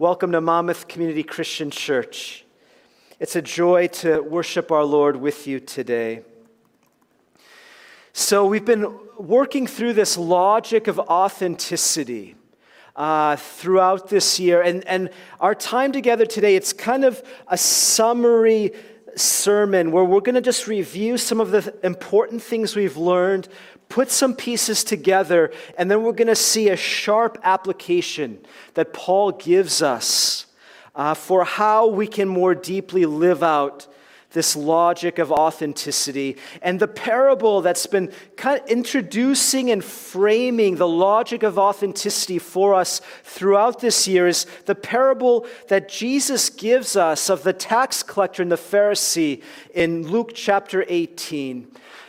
Welcome to Monmouth Community Christian Church. It's a joy to worship our Lord with you today. So, we've been working through this logic of authenticity uh, throughout this year. And, and our time together today, it's kind of a summary sermon where we're going to just review some of the important things we've learned, put some pieces together, and then we're going to see a sharp application that Paul gives us uh, for how we can more deeply live out this logic of authenticity. And the parable that's been kind of introducing and framing the logic of authenticity for us throughout this year is the parable that Jesus gives us of the tax collector and the Pharisee in Luke chapter 18.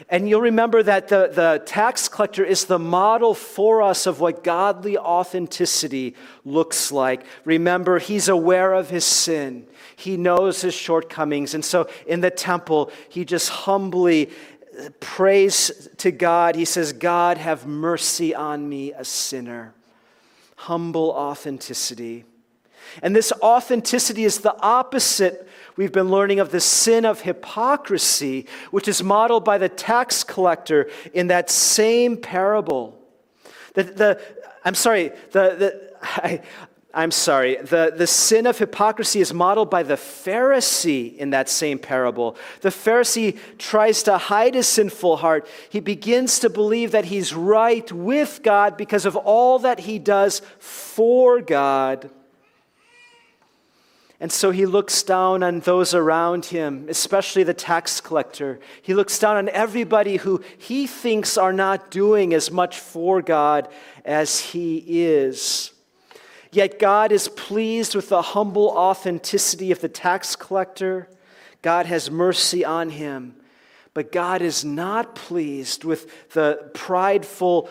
And you'll remember that the, the tax collector is the model for us of what godly authenticity looks like. Remember, he's aware of his sin, he knows his shortcomings. And so in the temple, he just humbly prays to God. He says, God, have mercy on me, a sinner. Humble authenticity. And this authenticity is the opposite we've been learning of the sin of hypocrisy, which is modeled by the tax collector in that same parable. The, the, I'm sorry, the, the, I, I'm sorry, the, the sin of hypocrisy is modeled by the Pharisee in that same parable. The Pharisee tries to hide his sinful heart. He begins to believe that he's right with God because of all that he does for God. And so he looks down on those around him, especially the tax collector. He looks down on everybody who he thinks are not doing as much for God as he is. Yet God is pleased with the humble authenticity of the tax collector. God has mercy on him. But God is not pleased with the prideful,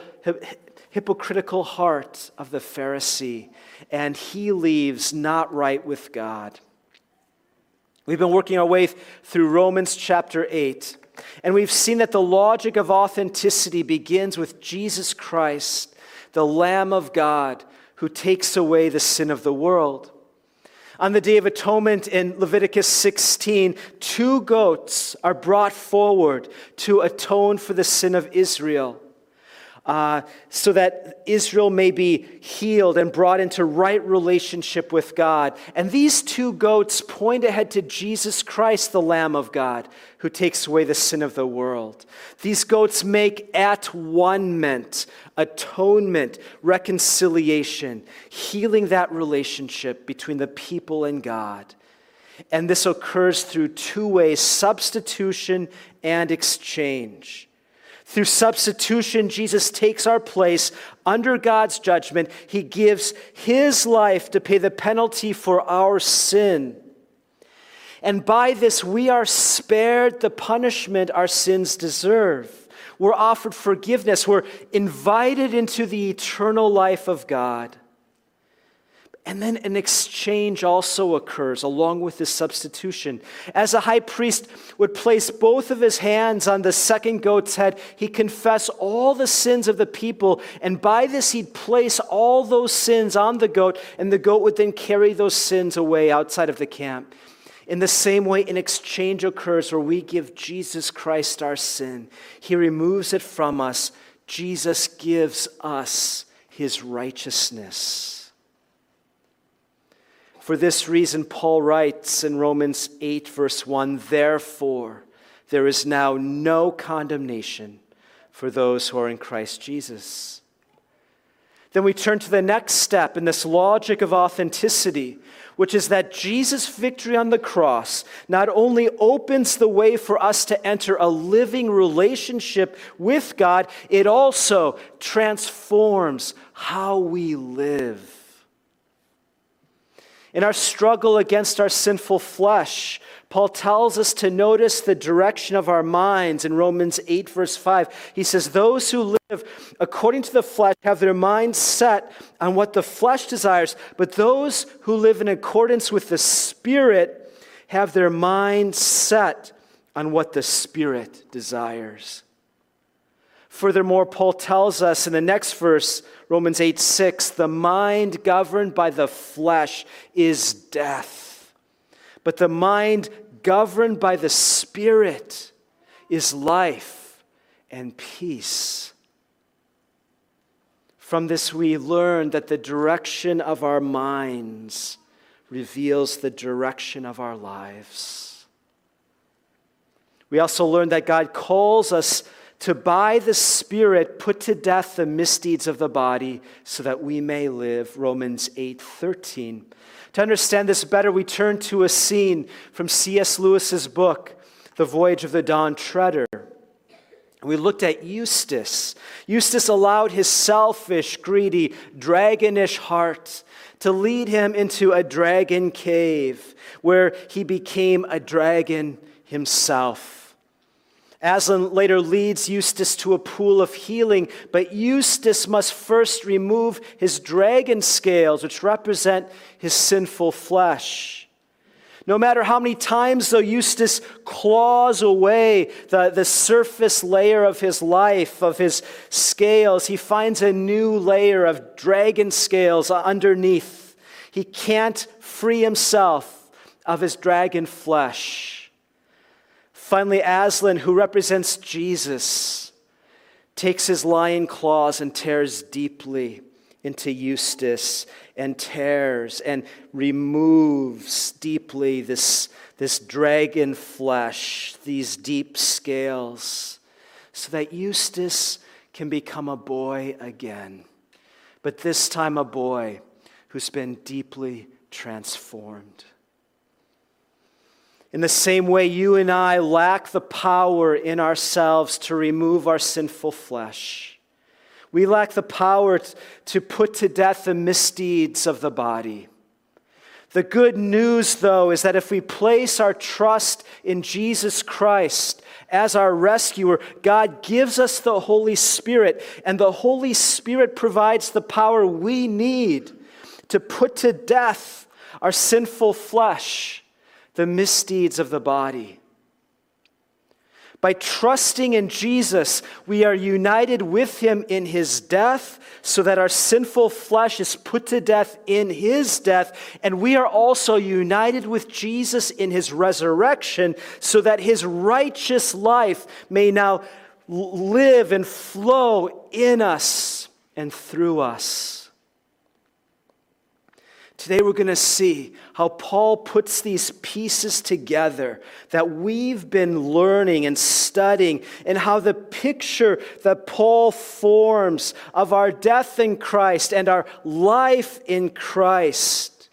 hypocritical heart of the Pharisee and he leaves not right with God. We've been working our way through Romans chapter 8, and we've seen that the logic of authenticity begins with Jesus Christ, the Lamb of God, who takes away the sin of the world. On the Day of Atonement in Leviticus 16, two goats are brought forward to atone for the sin of Israel uh, so that Israel may be healed and brought into right relationship with God. And these two goats point ahead to Jesus Christ, the Lamb of God, who takes away the sin of the world. These goats make at one atonement, reconciliation, healing that relationship between the people and God. And this occurs through two ways substitution and exchange. Through substitution, Jesus takes our place under God's judgment. He gives his life to pay the penalty for our sin. And by this, we are spared the punishment our sins deserve. We're offered forgiveness. We're invited into the eternal life of God. And then an exchange also occurs along with this substitution. As a high priest would place both of his hands on the second goat's head, he confess all the sins of the people, and by this he'd place all those sins on the goat, and the goat would then carry those sins away outside of the camp. In the same way, an exchange occurs where we give Jesus Christ our sin. He removes it from us. Jesus gives us his righteousness. For this reason, Paul writes in Romans 8, verse 1 Therefore, there is now no condemnation for those who are in Christ Jesus. Then we turn to the next step in this logic of authenticity, which is that Jesus' victory on the cross not only opens the way for us to enter a living relationship with God, it also transforms how we live. In our struggle against our sinful flesh, Paul tells us to notice the direction of our minds in Romans 8, verse 5. He says, Those who live according to the flesh have their minds set on what the flesh desires, but those who live in accordance with the Spirit have their minds set on what the Spirit desires. Furthermore, Paul tells us in the next verse, Romans 8 6, the mind governed by the flesh is death, but the mind governed by the Spirit is life and peace. From this, we learn that the direction of our minds reveals the direction of our lives. We also learn that God calls us to by the Spirit put to death the misdeeds of the body so that we may live. Romans 8 13. To understand this better, we turn to a scene from C.S. Lewis's book, The Voyage of the Dawn Treader. We looked at Eustace. Eustace allowed his selfish, greedy, dragonish heart to lead him into a dragon cave where he became a dragon himself. Aslan later leads Eustace to a pool of healing, but Eustace must first remove his dragon scales, which represent his sinful flesh. No matter how many times, though, Eustace claws away the, the surface layer of his life, of his scales, he finds a new layer of dragon scales underneath. He can't free himself of his dragon flesh. Finally, Aslan, who represents Jesus, takes his lion claws and tears deeply into Eustace and tears and removes deeply this, this dragon flesh, these deep scales, so that Eustace can become a boy again. But this time, a boy who's been deeply transformed. In the same way, you and I lack the power in ourselves to remove our sinful flesh. We lack the power to put to death the misdeeds of the body. The good news, though, is that if we place our trust in Jesus Christ as our rescuer, God gives us the Holy Spirit, and the Holy Spirit provides the power we need to put to death our sinful flesh the misdeeds of the body. By trusting in Jesus, we are united with him in his death, so that our sinful flesh is put to death in his death. And we are also united with Jesus in his resurrection, so that his righteous life may now live and flow in us and through us. Today we're going to see how Paul puts these pieces together that we've been learning and studying, and how the picture that Paul forms of our death in Christ and our life in Christ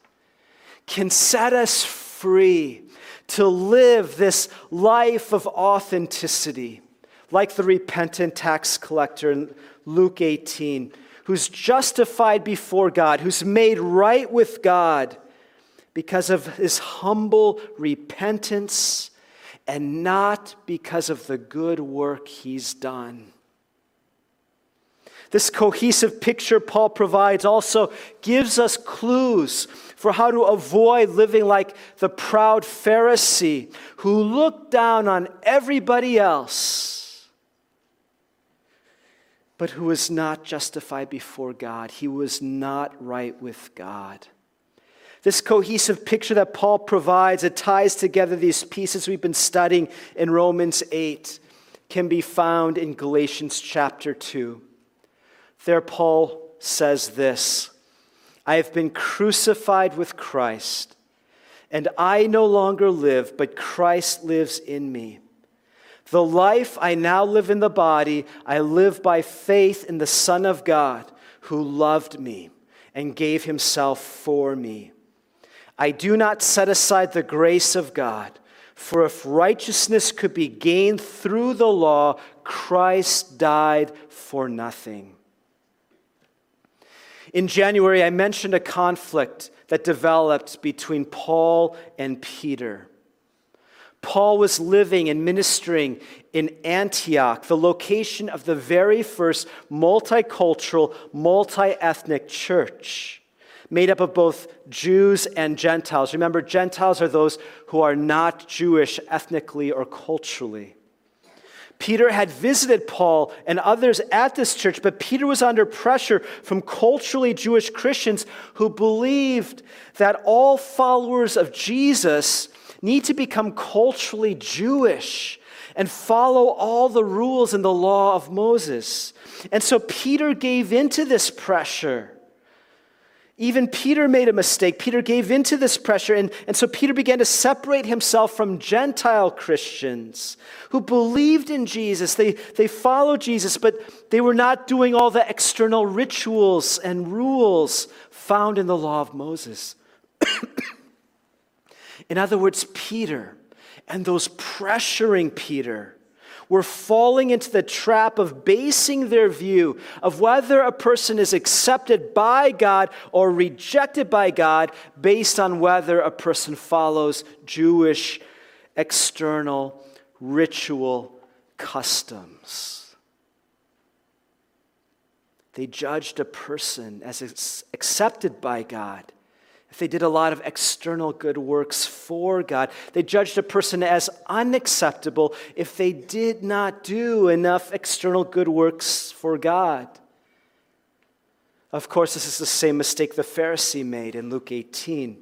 can set us free to live this life of authenticity, like the repentant tax collector in Luke 18 who's justified before God, who's made right with God because of his humble repentance and not because of the good work he's done. This cohesive picture Paul provides also gives us clues for how to avoid living like the proud Pharisee who looked down on everybody else but who was not justified before God. He was not right with God. This cohesive picture that Paul provides, it ties together these pieces we've been studying in Romans 8, can be found in Galatians chapter 2. There, Paul says this I have been crucified with Christ, and I no longer live, but Christ lives in me. The life I now live in the body, I live by faith in the Son of God who loved me and gave himself for me. I do not set aside the grace of God, for if righteousness could be gained through the law, Christ died for nothing. In January, I mentioned a conflict that developed between Paul and Peter. Paul was living and ministering in Antioch, the location of the very first multicultural, multi ethnic church, made up of both Jews and Gentiles. Remember, Gentiles are those who are not Jewish ethnically or culturally. Peter had visited Paul and others at this church, but Peter was under pressure from culturally Jewish Christians who believed that all followers of Jesus need to become culturally Jewish and follow all the rules in the law of Moses. And so Peter gave into this pressure. Even Peter made a mistake. Peter gave into this pressure, and, and so Peter began to separate himself from Gentile Christians who believed in Jesus. They, they followed Jesus, but they were not doing all the external rituals and rules found in the law of Moses. in other words, Peter and those pressuring Peter were falling into the trap of basing their view of whether a person is accepted by God or rejected by God based on whether a person follows Jewish external ritual customs. They judged a person as accepted by God if they did a lot of external good works for God. They judged a person as unacceptable if they did not do enough external good works for God. Of course, this is the same mistake the Pharisee made in Luke 18.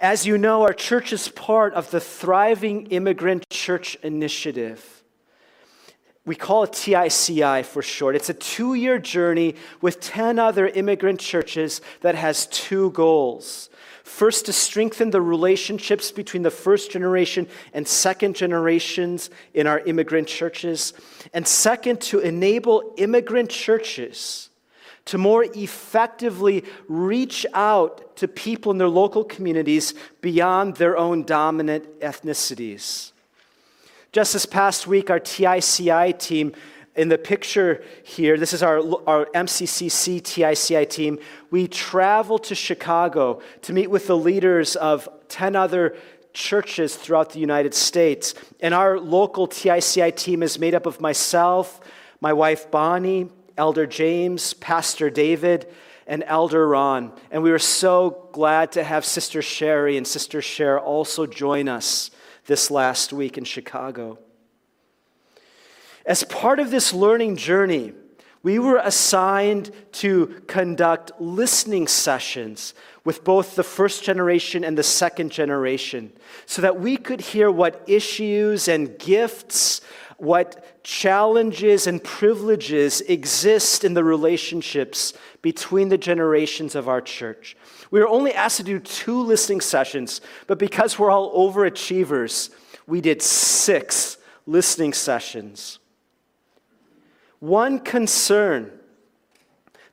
As you know, our church is part of the Thriving Immigrant Church Initiative. We call it TICI for short. It's a two year journey with 10 other immigrant churches that has two goals. First, to strengthen the relationships between the first generation and second generations in our immigrant churches. And second, to enable immigrant churches to more effectively reach out to people in their local communities beyond their own dominant ethnicities. Just this past week, our TICI team, in the picture here, this is our, our MCCC TICI team. We traveled to Chicago to meet with the leaders of 10 other churches throughout the United States. And our local TICI team is made up of myself, my wife Bonnie, Elder James, Pastor David, and Elder Ron. And we were so glad to have Sister Sherry and Sister Cher also join us this last week in Chicago. As part of this learning journey, we were assigned to conduct listening sessions with both the first generation and the second generation so that we could hear what issues and gifts, what challenges and privileges exist in the relationships between the generations of our church. We were only asked to do two listening sessions, but because we're all overachievers, we did six listening sessions. One concern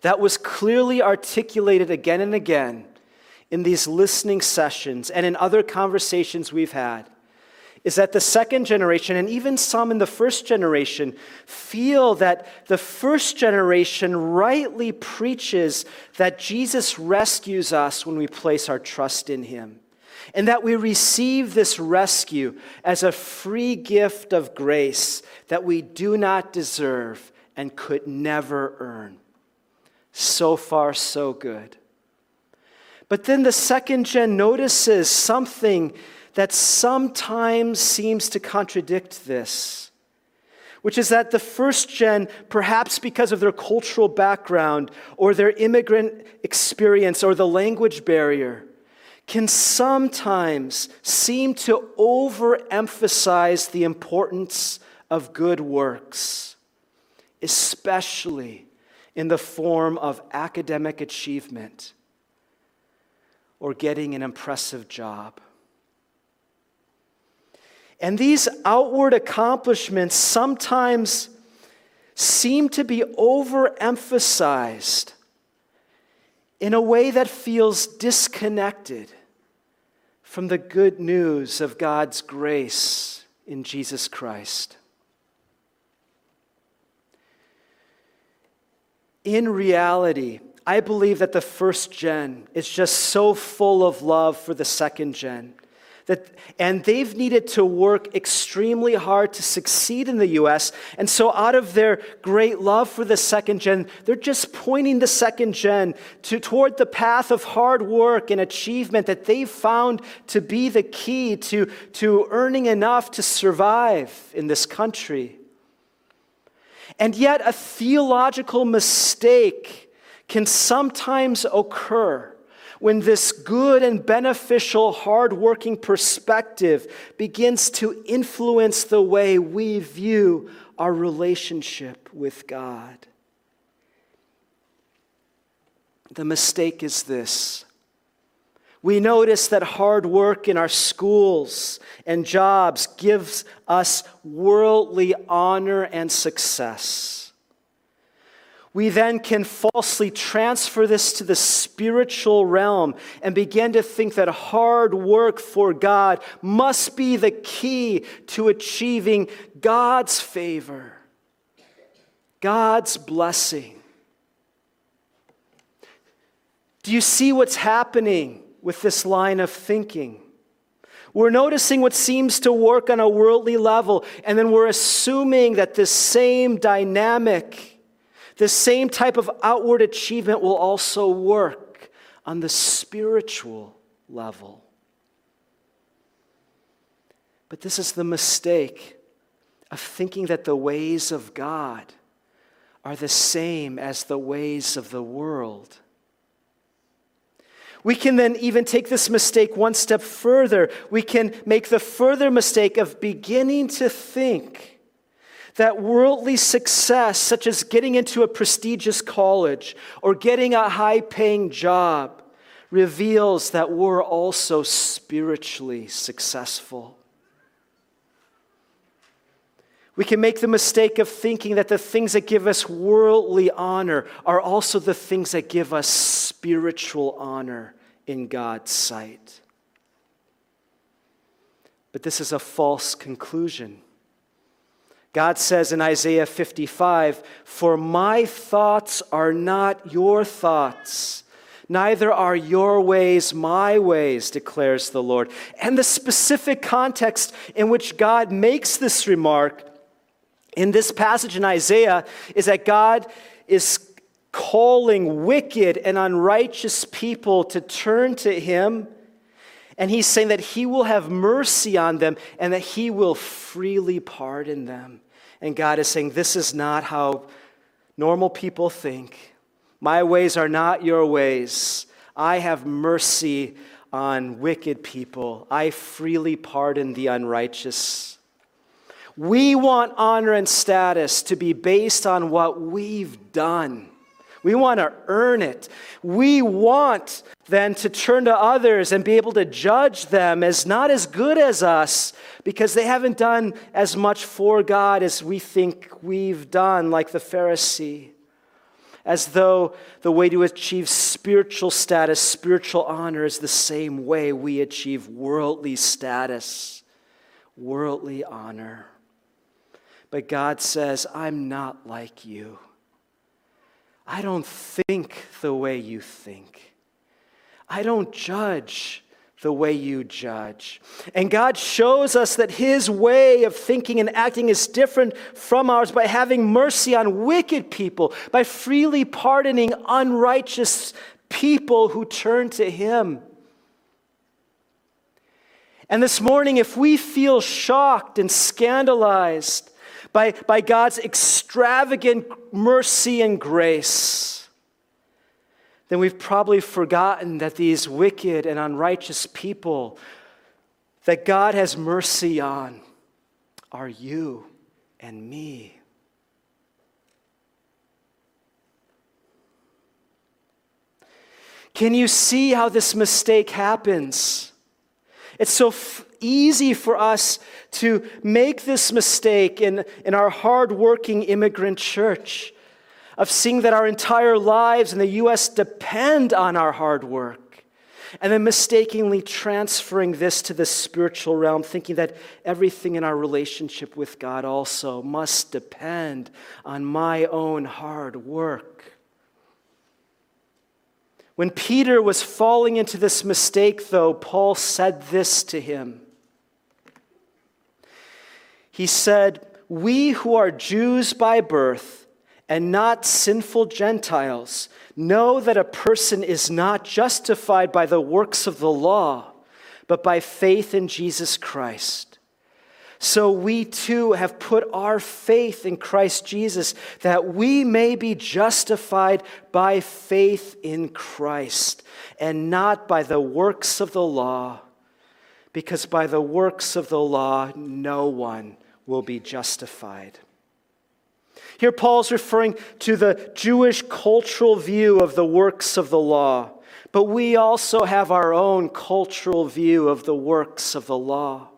that was clearly articulated again and again in these listening sessions and in other conversations we've had is that the second generation, and even some in the first generation, feel that the first generation rightly preaches that Jesus rescues us when we place our trust in him, and that we receive this rescue as a free gift of grace that we do not deserve and could never earn. So far, so good. But then the second gen notices something that sometimes seems to contradict this, which is that the first gen, perhaps because of their cultural background or their immigrant experience or the language barrier, can sometimes seem to overemphasize the importance of good works, especially in the form of academic achievement or getting an impressive job. And these outward accomplishments sometimes seem to be overemphasized in a way that feels disconnected from the good news of God's grace in Jesus Christ. In reality, I believe that the first gen is just so full of love for the second gen that, and they've needed to work extremely hard to succeed in the US. And so, out of their great love for the second gen, they're just pointing the second gen to, toward the path of hard work and achievement that they've found to be the key to, to earning enough to survive in this country. And yet, a theological mistake can sometimes occur when this good and beneficial, hardworking perspective begins to influence the way we view our relationship with God. The mistake is this. We notice that hard work in our schools and jobs gives us worldly honor and success we then can falsely transfer this to the spiritual realm and begin to think that hard work for God must be the key to achieving God's favor, God's blessing. Do you see what's happening with this line of thinking? We're noticing what seems to work on a worldly level, and then we're assuming that this same dynamic the same type of outward achievement will also work on the spiritual level. But this is the mistake of thinking that the ways of God are the same as the ways of the world. We can then even take this mistake one step further. We can make the further mistake of beginning to think that worldly success, such as getting into a prestigious college or getting a high paying job, reveals that we're also spiritually successful. We can make the mistake of thinking that the things that give us worldly honor are also the things that give us spiritual honor in God's sight. But this is a false conclusion. God says in Isaiah 55, For my thoughts are not your thoughts, neither are your ways my ways, declares the Lord. And the specific context in which God makes this remark in this passage in Isaiah is that God is calling wicked and unrighteous people to turn to Him. And he's saying that he will have mercy on them and that he will freely pardon them. And God is saying, This is not how normal people think. My ways are not your ways. I have mercy on wicked people. I freely pardon the unrighteous. We want honor and status to be based on what we've done. We want to earn it. We want then to turn to others and be able to judge them as not as good as us because they haven't done as much for God as we think we've done, like the Pharisee. As though the way to achieve spiritual status, spiritual honor, is the same way we achieve worldly status, worldly honor. But God says, I'm not like you. I don't think the way you think. I don't judge the way you judge. And God shows us that His way of thinking and acting is different from ours by having mercy on wicked people, by freely pardoning unrighteous people who turn to Him. And this morning, if we feel shocked and scandalized by, by God's extravagant mercy and grace, then we've probably forgotten that these wicked and unrighteous people that God has mercy on are you and me. Can you see how this mistake happens? It's so easy for us to make this mistake in, in our hardworking immigrant church of seeing that our entire lives in the U.S. depend on our hard work, and then mistakenly transferring this to the spiritual realm, thinking that everything in our relationship with God also must depend on my own hard work. When Peter was falling into this mistake, though, Paul said this to him he said, We who are Jews by birth and not sinful Gentiles know that a person is not justified by the works of the law, but by faith in Jesus Christ. So we too have put our faith in Christ Jesus that we may be justified by faith in Christ and not by the works of the law, because by the works of the law no one will be justified. Here, Paul's referring to the Jewish cultural view of the works of the law, but we also have our own cultural view of the works of the law.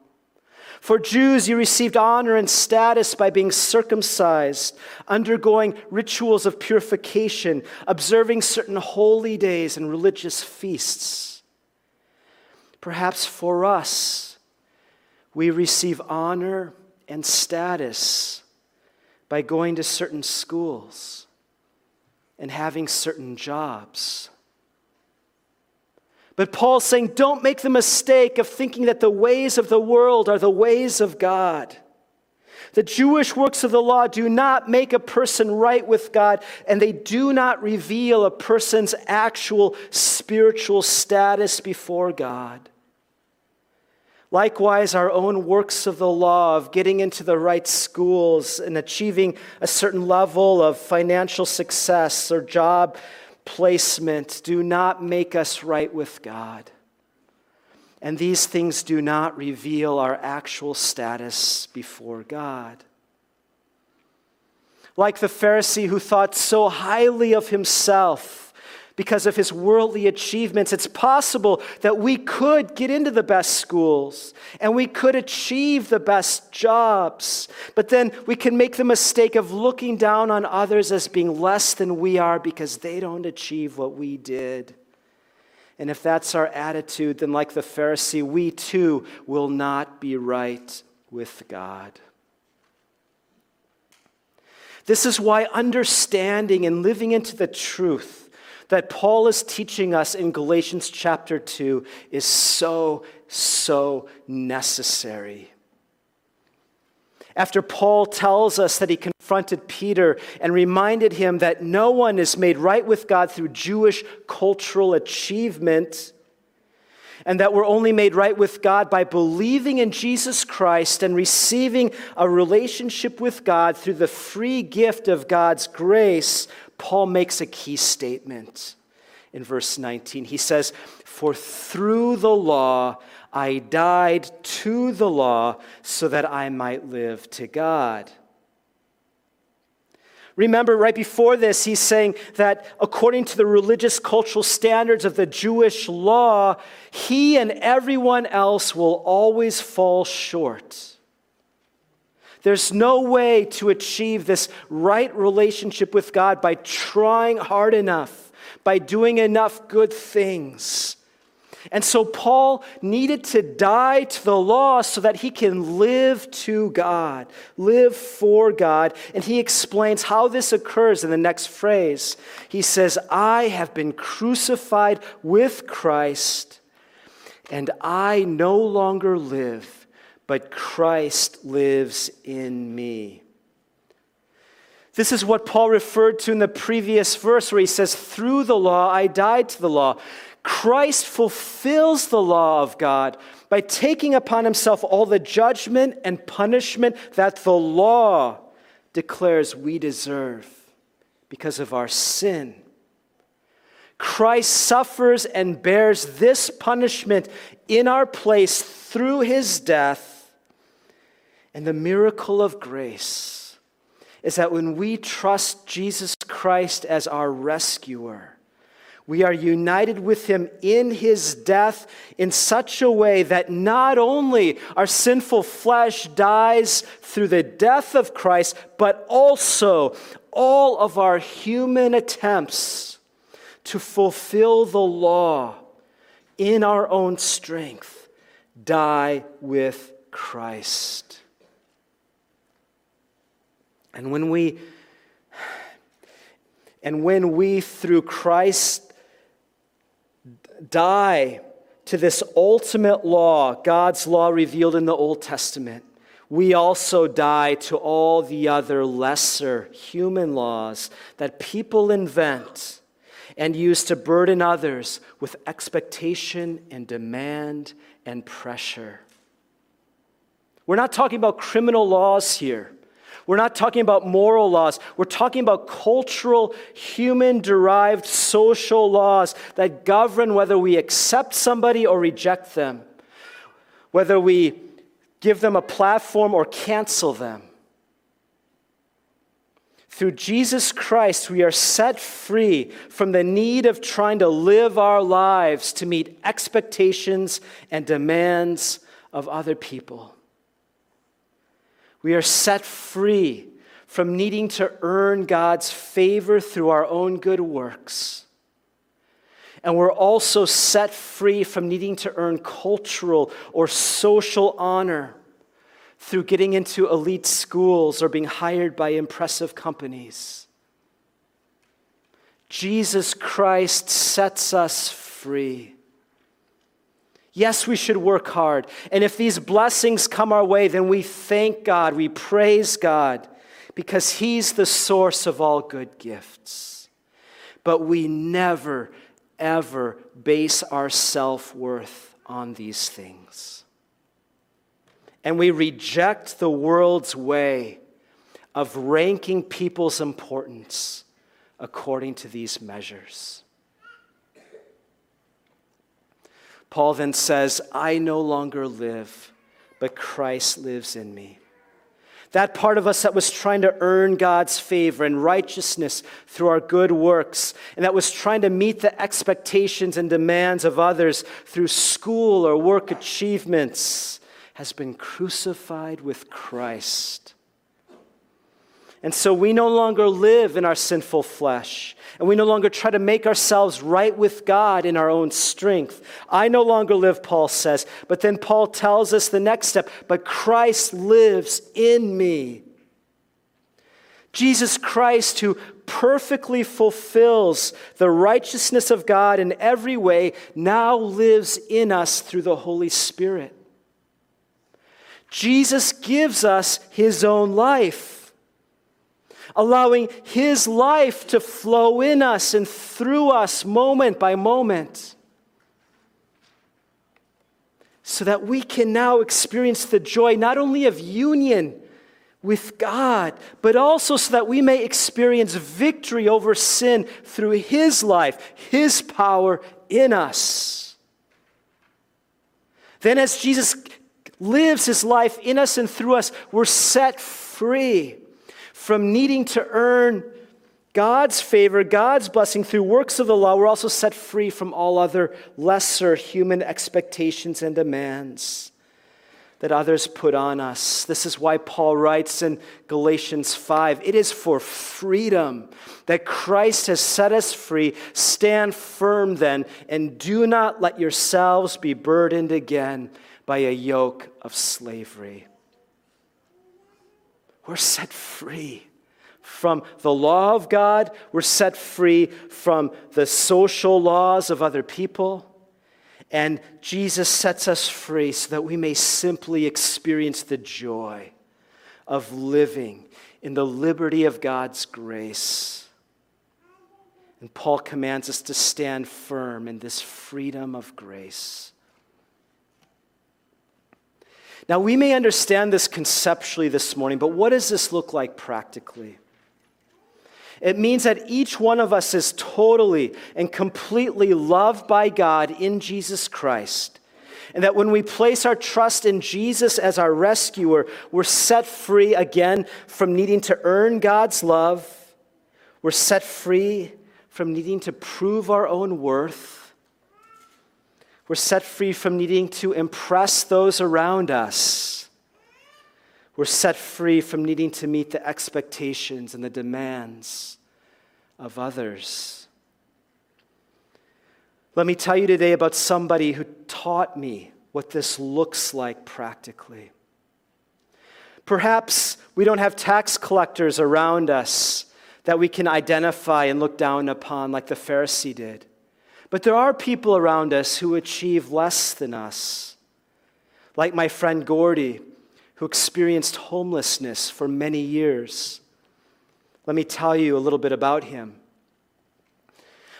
For Jews, you received honor and status by being circumcised, undergoing rituals of purification, observing certain holy days and religious feasts. Perhaps for us, we receive honor and status by going to certain schools and having certain jobs but Paul's saying, don't make the mistake of thinking that the ways of the world are the ways of God. The Jewish works of the law do not make a person right with God, and they do not reveal a person's actual spiritual status before God. Likewise, our own works of the law of getting into the right schools and achieving a certain level of financial success or job placement do not make us right with God. And these things do not reveal our actual status before God. Like the Pharisee who thought so highly of himself because of his worldly achievements. It's possible that we could get into the best schools and we could achieve the best jobs, but then we can make the mistake of looking down on others as being less than we are because they don't achieve what we did. And if that's our attitude, then like the Pharisee, we too will not be right with God. This is why understanding and living into the truth that Paul is teaching us in Galatians chapter 2 is so, so necessary. After Paul tells us that he confronted Peter and reminded him that no one is made right with God through Jewish cultural achievement, and that we're only made right with God by believing in Jesus Christ and receiving a relationship with God through the free gift of God's grace, Paul makes a key statement in verse 19. He says, For through the law I died to the law so that I might live to God. Remember, right before this, he's saying that according to the religious cultural standards of the Jewish law, he and everyone else will always fall short. There's no way to achieve this right relationship with God by trying hard enough, by doing enough good things. And so Paul needed to die to the law so that he can live to God, live for God. And he explains how this occurs in the next phrase. He says, I have been crucified with Christ, and I no longer live but Christ lives in me. This is what Paul referred to in the previous verse where he says, Through the law I died to the law. Christ fulfills the law of God by taking upon himself all the judgment and punishment that the law declares we deserve because of our sin. Christ suffers and bears this punishment in our place through his death and the miracle of grace is that when we trust Jesus Christ as our rescuer, we are united with him in his death in such a way that not only our sinful flesh dies through the death of Christ, but also all of our human attempts to fulfill the law in our own strength die with Christ. And when we and when we through Christ die to this ultimate law, God's law revealed in the Old Testament, we also die to all the other lesser human laws that people invent and use to burden others with expectation and demand and pressure. We're not talking about criminal laws here. We're not talking about moral laws. We're talking about cultural, human derived social laws that govern whether we accept somebody or reject them, whether we give them a platform or cancel them. Through Jesus Christ, we are set free from the need of trying to live our lives to meet expectations and demands of other people. We are set free from needing to earn God's favor through our own good works. And we're also set free from needing to earn cultural or social honor through getting into elite schools or being hired by impressive companies. Jesus Christ sets us free. Yes, we should work hard. And if these blessings come our way, then we thank God, we praise God, because He's the source of all good gifts. But we never, ever base our self worth on these things and we reject the world's way of ranking people's importance according to these measures. Paul then says, I no longer live, but Christ lives in me. That part of us that was trying to earn God's favor and righteousness through our good works, and that was trying to meet the expectations and demands of others through school or work achievements, has been crucified with Christ. And so we no longer live in our sinful flesh, and we no longer try to make ourselves right with God in our own strength. I no longer live, Paul says, but then Paul tells us the next step, but Christ lives in me. Jesus Christ, who perfectly fulfills the righteousness of God in every way, now lives in us through the Holy Spirit. Jesus gives us his own life, allowing his life to flow in us and through us moment by moment, so that we can now experience the joy not only of union with God, but also so that we may experience victory over sin through his life, his power in us. Then, as Jesus lives his life in us and through us, we're set free from needing to earn God's favor, God's blessing through works of the law. We're also set free from all other lesser human expectations and demands that others put on us. This is why Paul writes in Galatians 5 it is for freedom that Christ has set us free. Stand firm then, and do not let yourselves be burdened again by a yoke of slavery. We're set free from the law of God, we're set free from the social laws of other people. And Jesus sets us free so that we may simply experience the joy of living in the liberty of God's grace. And Paul commands us to stand firm in this freedom of grace. Now, we may understand this conceptually this morning, but what does this look like practically? It means that each one of us is totally and completely loved by God in Jesus Christ. And that when we place our trust in Jesus as our rescuer, we're set free again from needing to earn God's love. We're set free from needing to prove our own worth. We're set free from needing to impress those around us. We're set free from needing to meet the expectations and the demands of others. Let me tell you today about somebody who taught me what this looks like practically. Perhaps we don't have tax collectors around us that we can identify and look down upon like the Pharisee did. But there are people around us who achieve less than us, like my friend Gordy, who experienced homelessness for many years. Let me tell you a little bit about him.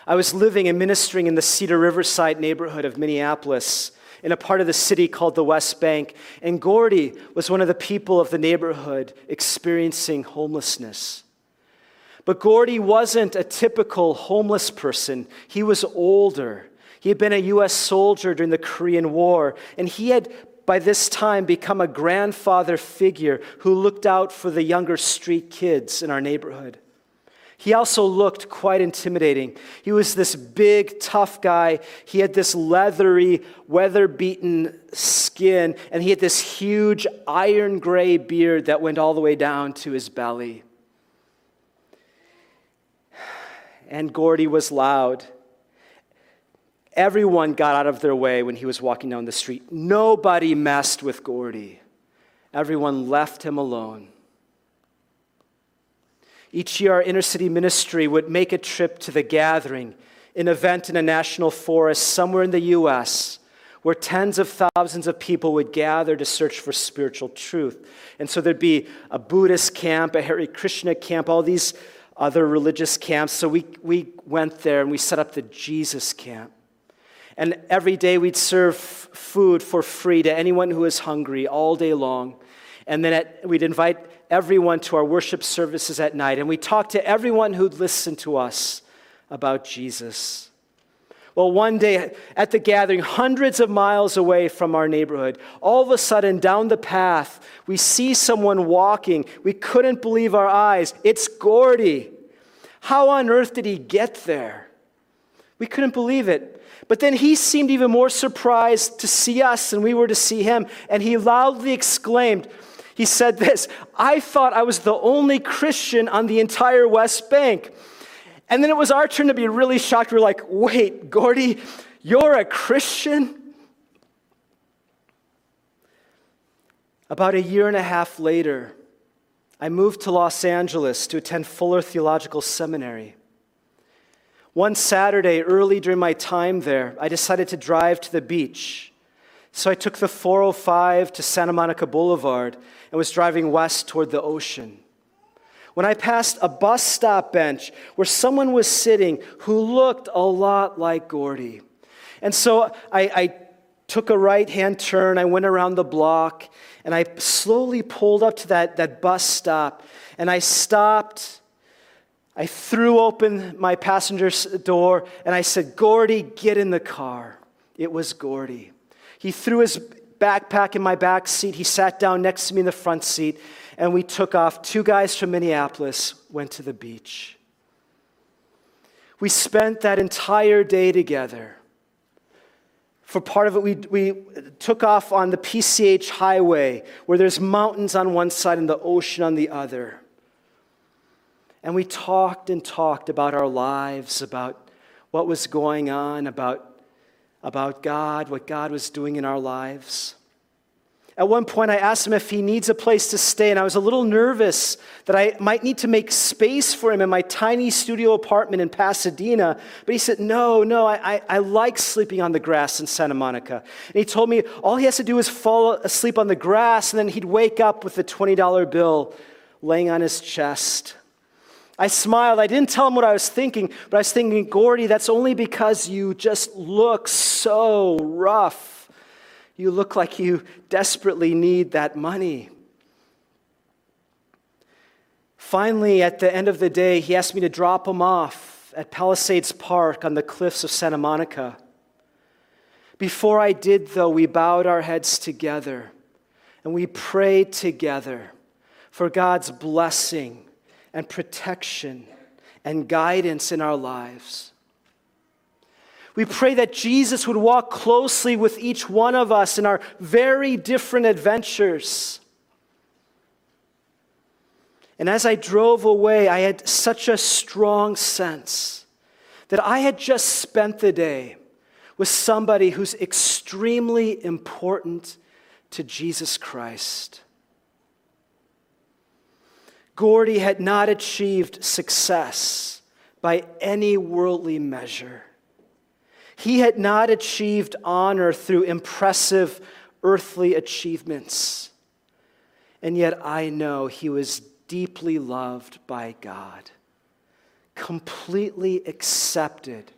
I was living and ministering in the Cedar Riverside neighborhood of Minneapolis in a part of the city called the West Bank. And Gordy was one of the people of the neighborhood experiencing homelessness. But Gordy wasn't a typical homeless person, he was older. He had been a U.S. soldier during the Korean War, and he had by this time become a grandfather figure who looked out for the younger street kids in our neighborhood. He also looked quite intimidating. He was this big, tough guy. He had this leathery, weather beaten skin, and he had this huge iron gray beard that went all the way down to his belly. And Gordy was loud. Everyone got out of their way when he was walking down the street. Nobody messed with Gordy. Everyone left him alone. Each year, our inner city ministry would make a trip to the gathering, an event in a national forest somewhere in the U.S., where tens of thousands of people would gather to search for spiritual truth. And so there'd be a Buddhist camp, a Hare Krishna camp, all these other religious camps. So we, we went there and we set up the Jesus camp. And every day we'd serve food for free to anyone who was hungry all day long. And then at, we'd invite everyone to our worship services at night. And we talked to everyone who'd listen to us about Jesus. Well, one day at the gathering, hundreds of miles away from our neighborhood, all of a sudden down the path, we see someone walking. We couldn't believe our eyes. It's Gordy. How on earth did he get there? We couldn't believe it. But then he seemed even more surprised to see us than we were to see him. And he loudly exclaimed, he said this I thought I was the only Christian on the entire West Bank. And then it was our turn to be really shocked. We are like, wait, Gordy, you're a Christian? About a year and a half later, I moved to Los Angeles to attend Fuller Theological Seminary. One Saturday, early during my time there, I decided to drive to the beach. So I took the 405 to Santa Monica Boulevard and was driving west toward the ocean. When I passed a bus stop bench where someone was sitting who looked a lot like Gordy. And so I, I took a right hand turn, I went around the block, and I slowly pulled up to that, that bus stop. And I stopped I threw open my passenger's door and I said, Gordy, get in the car. It was Gordy. He threw his backpack in my back seat. He sat down next to me in the front seat, and we took off. Two guys from Minneapolis went to the beach. We spent that entire day together. For part of it, we, we took off on the PCH highway where there's mountains on one side and the ocean on the other. And we talked and talked about our lives, about what was going on, about, about God, what God was doing in our lives. At one point, I asked him if he needs a place to stay, and I was a little nervous that I might need to make space for him in my tiny studio apartment in Pasadena. But he said, No, no, I, I, I, like sleeping on the grass in Santa Monica. And he told me all he has to do is fall asleep on the grass, and then he'd wake up with a $20 bill laying on his chest. I smiled. I didn't tell him what I was thinking, but I was thinking, Gordy, that's only because you just look so rough. You look like you desperately need that money. Finally, at the end of the day, he asked me to drop him off at Palisades Park on the cliffs of Santa Monica. Before I did, though, we bowed our heads together and we prayed together for God's blessing and protection and guidance in our lives. We pray that Jesus would walk closely with each one of us in our very different adventures. And as I drove away, I had such a strong sense that I had just spent the day with somebody who's extremely important to Jesus Christ. Gordy had not achieved success by any worldly measure. He had not achieved honor through impressive earthly achievements. And yet I know he was deeply loved by God, completely accepted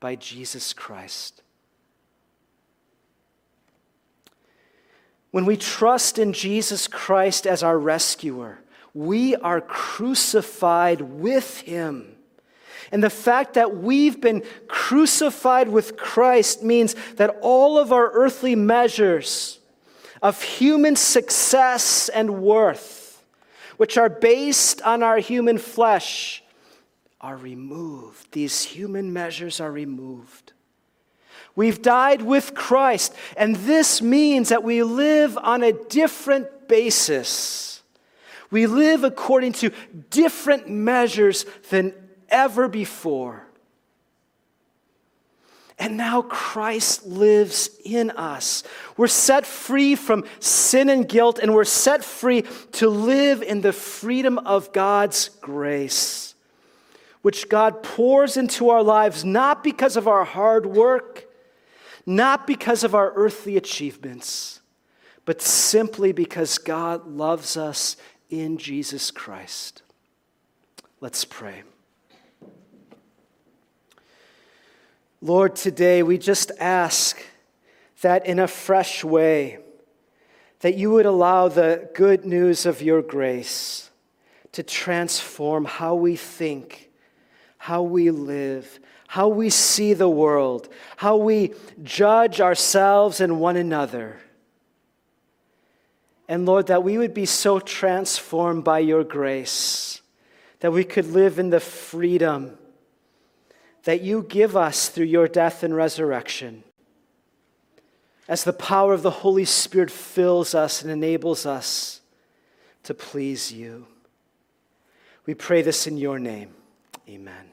by Jesus Christ. When we trust in Jesus Christ as our rescuer, we are crucified with him. And the fact that we've been crucified with Christ means that all of our earthly measures of human success and worth, which are based on our human flesh, are removed. These human measures are removed. We've died with Christ, and this means that we live on a different basis. We live according to different measures than ever before. And now Christ lives in us. We're set free from sin and guilt, and we're set free to live in the freedom of God's grace, which God pours into our lives not because of our hard work, not because of our earthly achievements, but simply because God loves us in Jesus Christ. Let's pray. Lord, today we just ask that in a fresh way, that you would allow the good news of your grace to transform how we think, how we live, how we see the world, how we judge ourselves and one another. And Lord, that we would be so transformed by your grace that we could live in the freedom that you give us through your death and resurrection. As the power of the Holy Spirit fills us and enables us to please you. We pray this in your name. Amen.